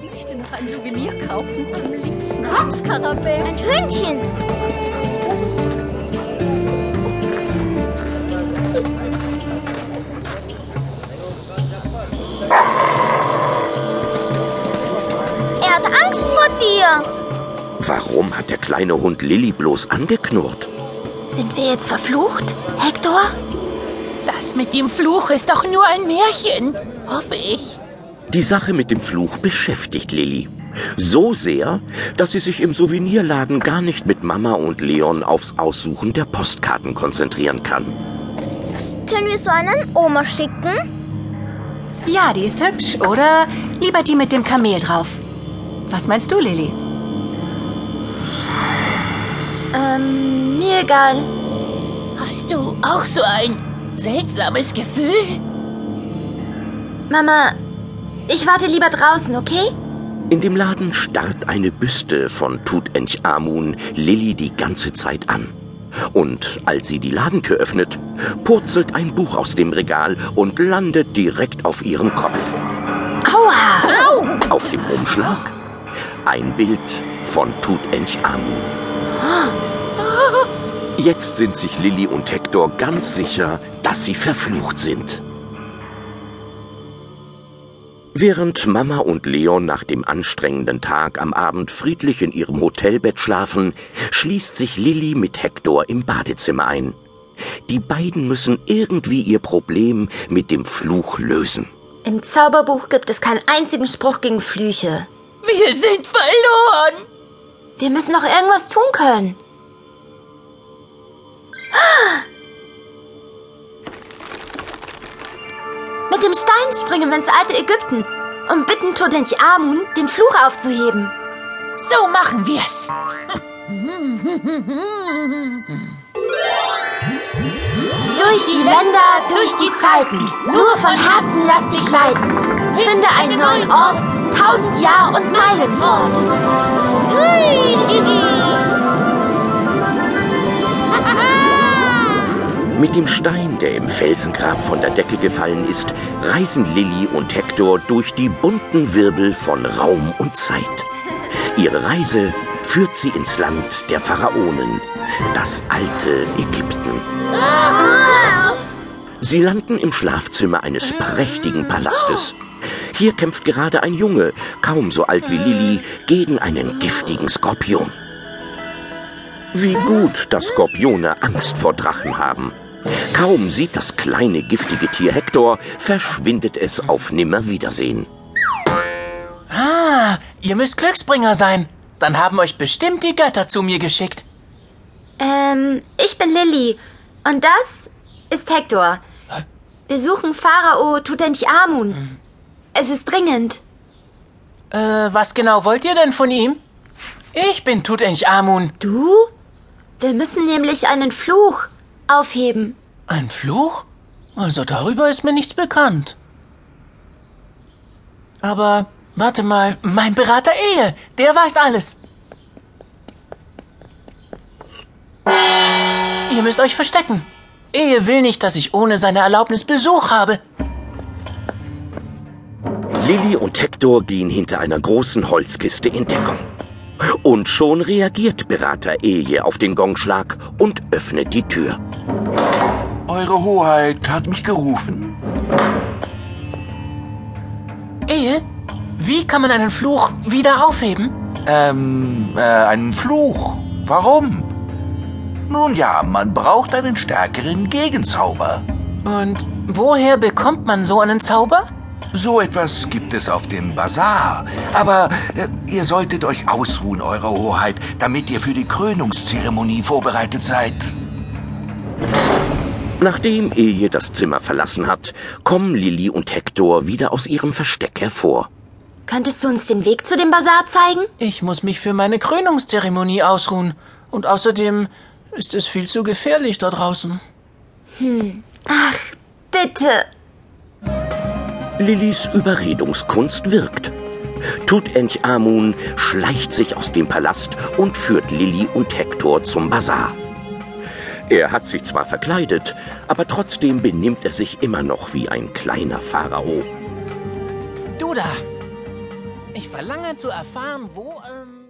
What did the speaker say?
Ich möchte noch ein Souvenir kaufen. Am liebsten Ramskarabell. Ein Hündchen. Er hat Angst vor dir. Warum hat der kleine Hund Lilly bloß angeknurrt? Sind wir jetzt verflucht, Hector? Das mit dem Fluch ist doch nur ein Märchen, hoffe ich. Die Sache mit dem Fluch beschäftigt Lilly. So sehr, dass sie sich im Souvenirladen gar nicht mit Mama und Leon aufs Aussuchen der Postkarten konzentrieren kann. Können wir so einen an Oma schicken? Ja, die ist hübsch. Oder lieber die mit dem Kamel drauf. Was meinst du, Lilly? Ähm, mir egal. Hast du auch so ein seltsames Gefühl? Mama, ich warte lieber draußen, okay? In dem Laden starrt eine Büste von Tutanchamun Lilly die ganze Zeit an. Und als sie die Ladentür öffnet, purzelt ein Buch aus dem Regal und landet direkt auf ihrem Kopf. Aua! Auf dem Umschlag ein Bild von Tutanchamun. Jetzt sind sich Lilly und Hector ganz sicher, dass sie verflucht sind. Während Mama und Leon nach dem anstrengenden Tag am Abend friedlich in ihrem Hotelbett schlafen, schließt sich Lilly mit Hector im Badezimmer ein. Die beiden müssen irgendwie ihr Problem mit dem Fluch lösen. Im Zauberbuch gibt es keinen einzigen Spruch gegen Flüche. Wir sind verloren. Wir müssen doch irgendwas tun können. Mit dem Stein springen wir ins alte Ägypten und bitten Tutanchamun, den Fluch aufzuheben. So machen wir's. Durch die Länder, durch die Zeiten, nur von Herzen lass dich leiten. Finde einen neuen Ort, tausend Jahr und Meilen fort. Mit dem Stein, der im Felsengrab von der Decke gefallen ist, reisen Lilly und Hector durch die bunten Wirbel von Raum und Zeit. Ihre Reise führt sie ins Land der Pharaonen, das alte Ägypten. Sie landen im Schlafzimmer eines prächtigen Palastes. Hier kämpft gerade ein Junge, kaum so alt wie Lilly, gegen einen giftigen Skorpion. Wie gut, dass Skorpione Angst vor Drachen haben. Kaum sieht das kleine giftige Tier Hector, verschwindet es auf Nimmerwiedersehen. Ah, ihr müsst Glücksbringer sein. Dann haben euch bestimmt die Götter zu mir geschickt. Ähm, ich bin Lilly und das ist Hector. Wir suchen Pharao Tutanchamun. Es ist dringend. Äh, was genau wollt ihr denn von ihm? Ich bin Tutanchamun. Du? Wir müssen nämlich einen Fluch aufheben. Ein Fluch? Also darüber ist mir nichts bekannt. Aber warte mal, mein Berater Ehe, der weiß alles. Ihr müsst euch verstecken. Ehe will nicht, dass ich ohne seine Erlaubnis Besuch habe. Lilly und Hector gehen hinter einer großen Holzkiste in Deckung. Und schon reagiert Berater Eje auf den Gongschlag und öffnet die Tür. Eure Hoheit hat mich gerufen. Ehe? Wie kann man einen Fluch wieder aufheben? Ähm, äh, einen Fluch. Warum? Nun ja, man braucht einen stärkeren Gegenzauber. Und woher bekommt man so einen Zauber? So etwas gibt es auf dem Bazar. Aber äh, ihr solltet euch ausruhen, Eure Hoheit, damit ihr für die Krönungszeremonie vorbereitet seid. Nachdem Eje das Zimmer verlassen hat, kommen Lilly und Hector wieder aus ihrem Versteck hervor. Könntest du uns den Weg zu dem Bazar zeigen? Ich muss mich für meine Krönungszeremonie ausruhen. Und außerdem ist es viel zu gefährlich da draußen. Ach, bitte. Lillys Überredungskunst wirkt. Tutanchamun schleicht sich aus dem Palast und führt Lilly und Hector zum Bazar. Er hat sich zwar verkleidet, aber trotzdem benimmt er sich immer noch wie ein kleiner Pharao. Du da! Ich verlange zu erfahren, wo, ähm...